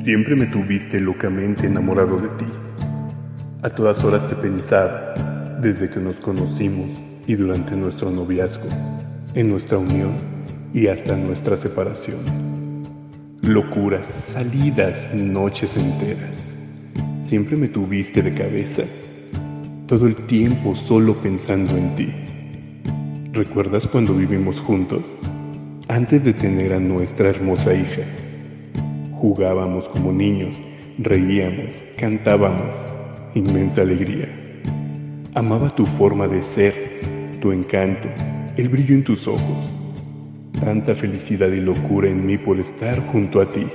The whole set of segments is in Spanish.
Siempre me tuviste locamente enamorado de ti. A todas horas te pensaba, desde que nos conocimos y durante nuestro noviazgo, en nuestra unión y hasta nuestra separación. Locuras, salidas, noches enteras. Siempre me tuviste de cabeza, todo el tiempo solo pensando en ti. ¿Recuerdas cuando vivimos juntos? Antes de tener a nuestra hermosa hija. Jugábamos como niños, reíamos, cantábamos, inmensa alegría. Amaba tu forma de ser, tu encanto, el brillo en tus ojos. Tanta felicidad y locura en mí por estar junto a ti.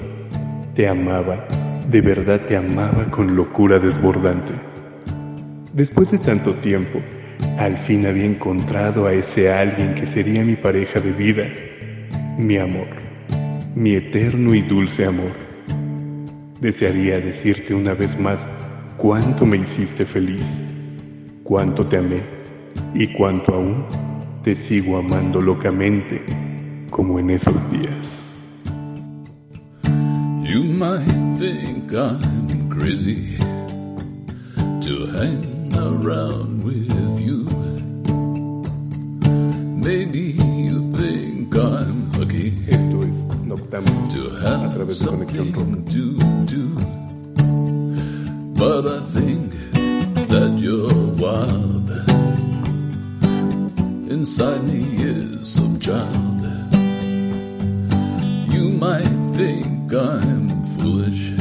Te amaba, de verdad te amaba con locura desbordante. Después de tanto tiempo, al fin había encontrado a ese alguien que sería mi pareja de vida, mi amor, mi eterno y dulce amor. Desearía decirte una vez más cuánto me hiciste feliz, cuánto te amé y cuánto aún te sigo amando locamente como en esos días. To a have de Conexión Rock. something to do. But I think that you're wild. Inside me is some child. You might think I'm foolish,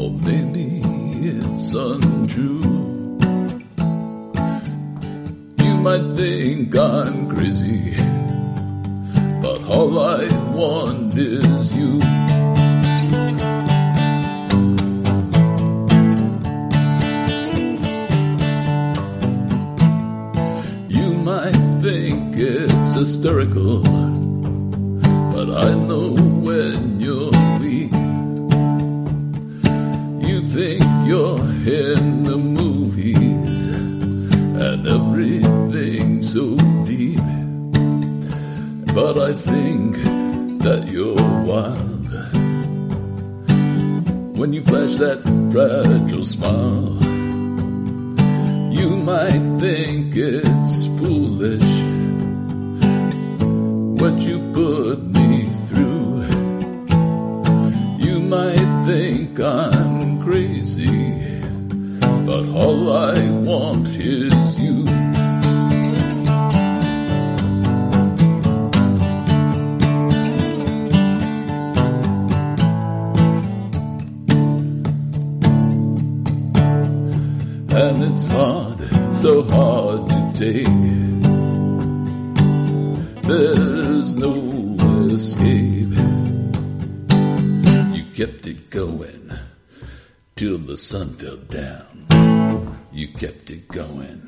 or maybe it's untrue. You might think I'm crazy, But I think that you're wild when you flash that fragile smile. You might think it's foolish what you put me through. You might think I'm crazy, but all I want is it's hard, so hard to take. There's no escape. You kept it going till the sun fell down. You kept it going.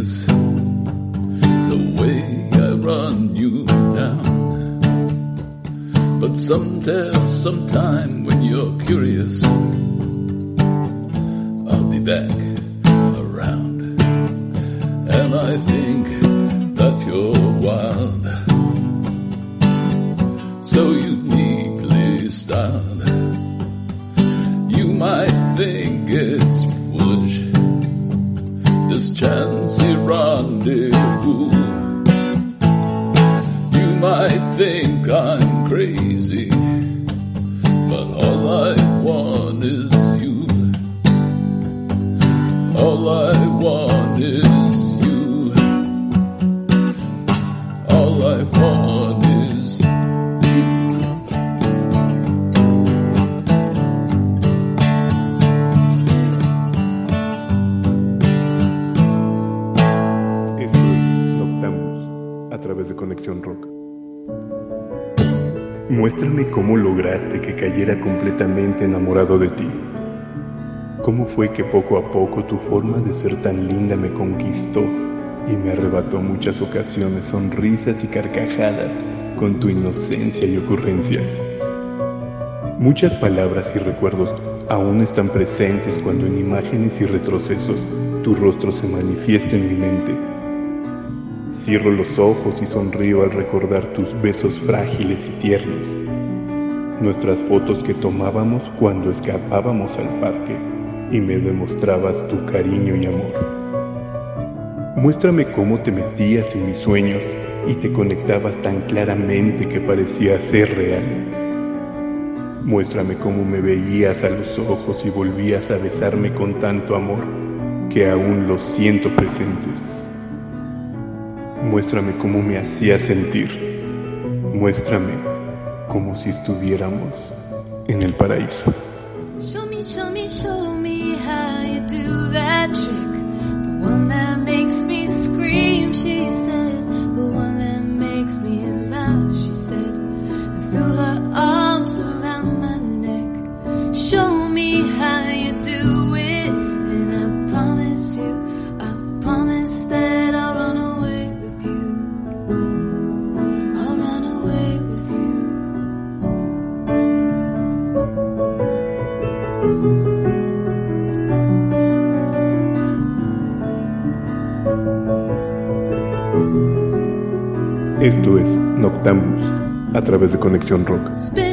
Delirious the way I run you down. But someday, sometime when you're curious, I'll be back this chancy rendezvous. Muéstrame cómo lograste que cayera completamente enamorado de ti. ¿Cómo fue que poco a poco tu forma de ser tan linda me conquistó y me arrebató muchas ocasiones sonrisas y carcajadas con tu inocencia y ocurrencias. Muchas palabras y recuerdos aún están presentes cuando en imágenes y retrocesos tu rostro se manifiesta en mi mente. Cierro los ojos y sonrío al recordar tus besos frágiles y tiernos, nuestras fotos que tomábamos cuando escapábamos al parque y me demostrabas tu cariño y amor. Muéstrame cómo te metías en mis sueños y te conectabas tan claramente que parecía ser real. Muéstrame cómo me veías a los ojos y volvías a besarme con tanto amor que aún los siento presentes. Muéstrame cómo me hacías sentir. Muéstrame como si estuviéramos en el paraíso. Show me, show me, show me how you do that trick. The one that makes me scream, she said. Conexión Rock.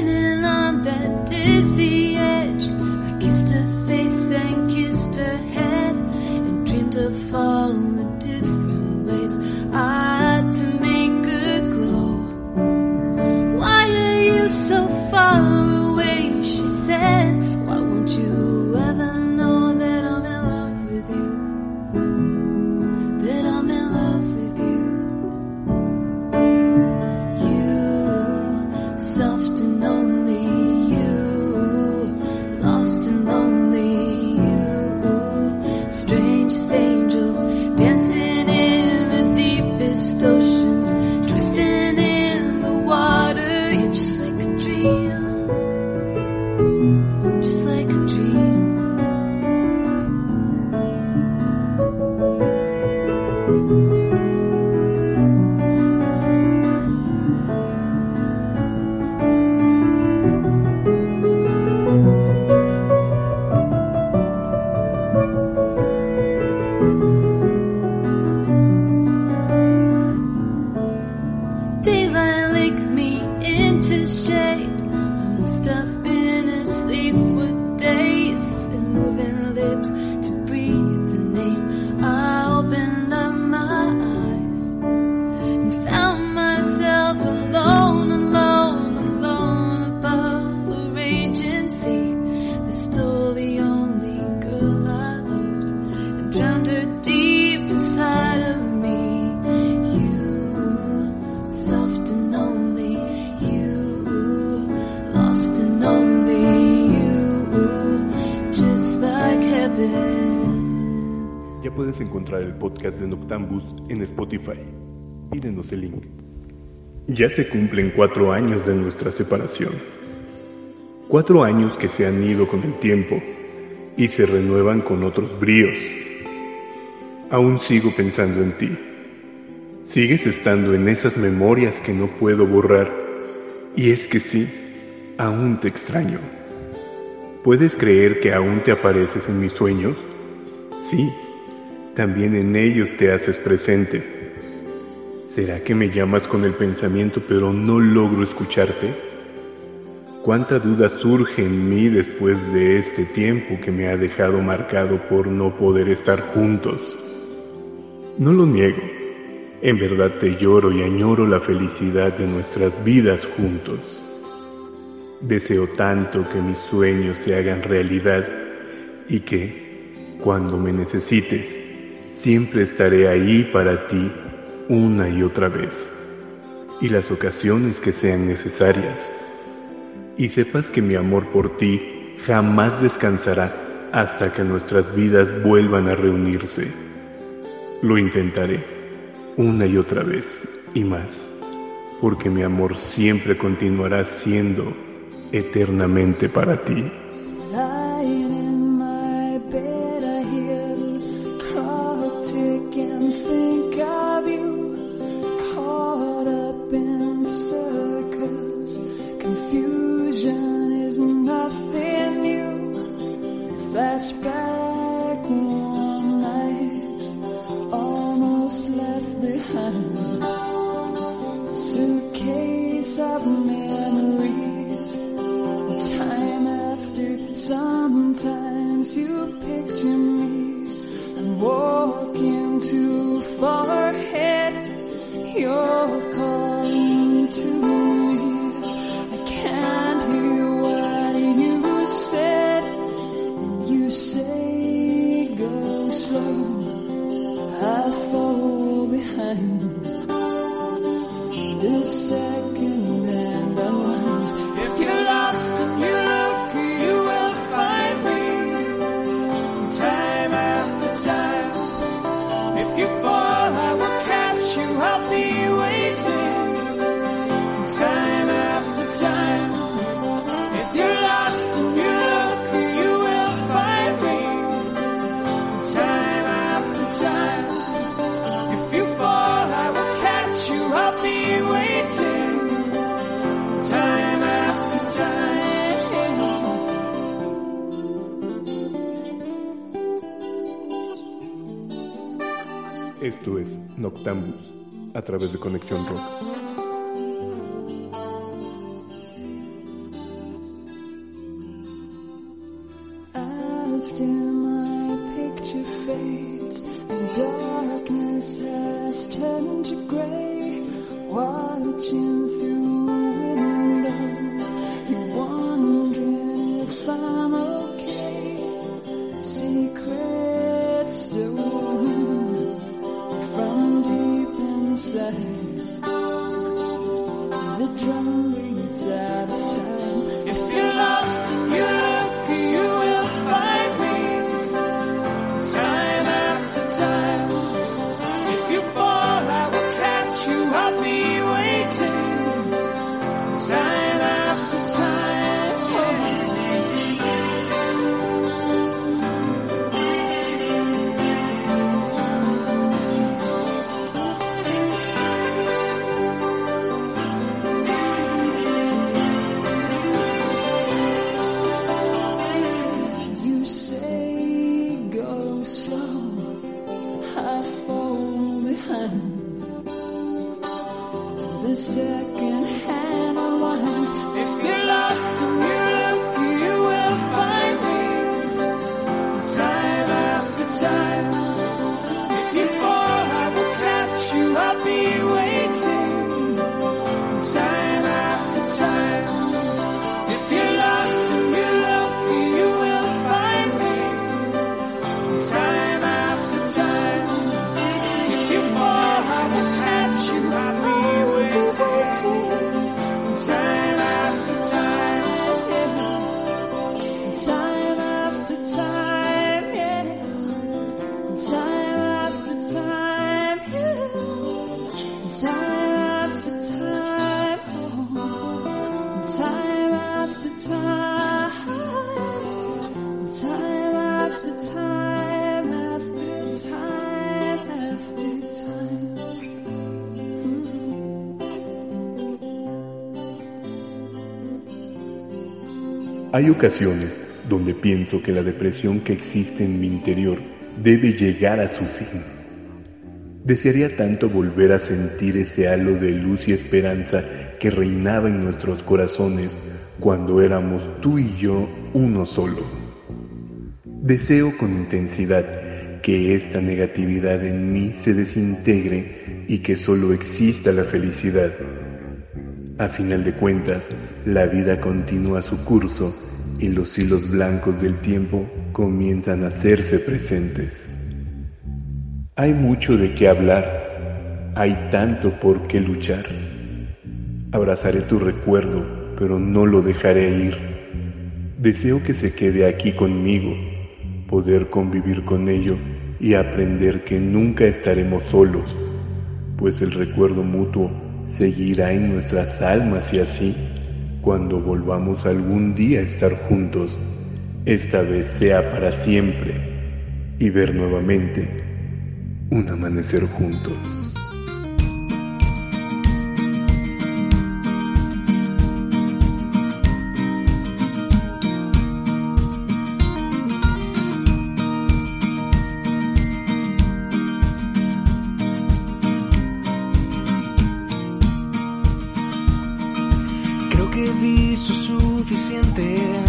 Ya puedes encontrar el podcast de Noctambus en Spotify. Pídenos el link. Ya se cumplen cuatro años de nuestra separación. Cuatro años que se han ido con el tiempo y se renuevan con otros bríos. Aún sigo pensando en ti. Sigues estando en esas memorias que no puedo borrar. Y es que sí, aún te extraño. ¿Puedes creer que aún te apareces en mis sueños? Sí, también en ellos te haces presente. ¿Será que me llamas con el pensamiento pero no logro escucharte? ¿Cuánta duda surge en mí después de este tiempo que me ha dejado marcado por no poder estar juntos? No lo niego, en verdad te lloro y añoro la felicidad de nuestras vidas juntos. Deseo tanto que mis sueños se hagan realidad y que, cuando me necesites, siempre estaré ahí para ti una y otra vez, y las ocasiones que sean necesarias. Y sepas que mi amor por ti jamás descansará hasta que nuestras vidas vuelvan a reunirse. Lo intentaré una y otra vez y más, porque mi amor siempre continuará siendo eternamente para ti. Esto es Noctambus, a través de Conexión Rock. The drum beats out Hay ocasiones donde pienso que la depresión que existe en mi interior debe llegar a su fin. Desearía tanto volver a sentir ese halo de luz y esperanza que reinaba en nuestros corazones cuando éramos tú y yo uno solo. Deseo con intensidad que esta negatividad en mí se desintegre y que solo exista la felicidad. A final de cuentas, la vida continúa su curso y los hilos blancos del tiempo comienzan a hacerse presentes. Hay mucho de qué hablar, hay tanto por qué luchar. Abrazaré tu recuerdo, pero no lo dejaré ir. Deseo que se quede aquí conmigo, poder convivir con ello y aprender que nunca estaremos solos, pues el recuerdo mutuo seguirá en nuestras almas y así, cuando volvamos algún día a estar juntos, esta vez sea para siempre y ver nuevamente un amanecer juntos. Suficiente.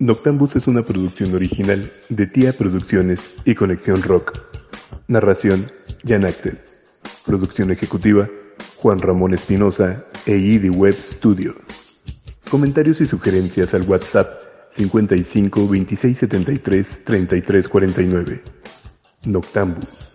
Noctambus es una producción original de Tía Producciones y Conexión Rock. Narración, Jan Axel. Producción ejecutiva, Juan Ramón Espinosa e ID Web Studio. Comentarios y sugerencias al WhatsApp 55 26 73 33 49. Noctambus.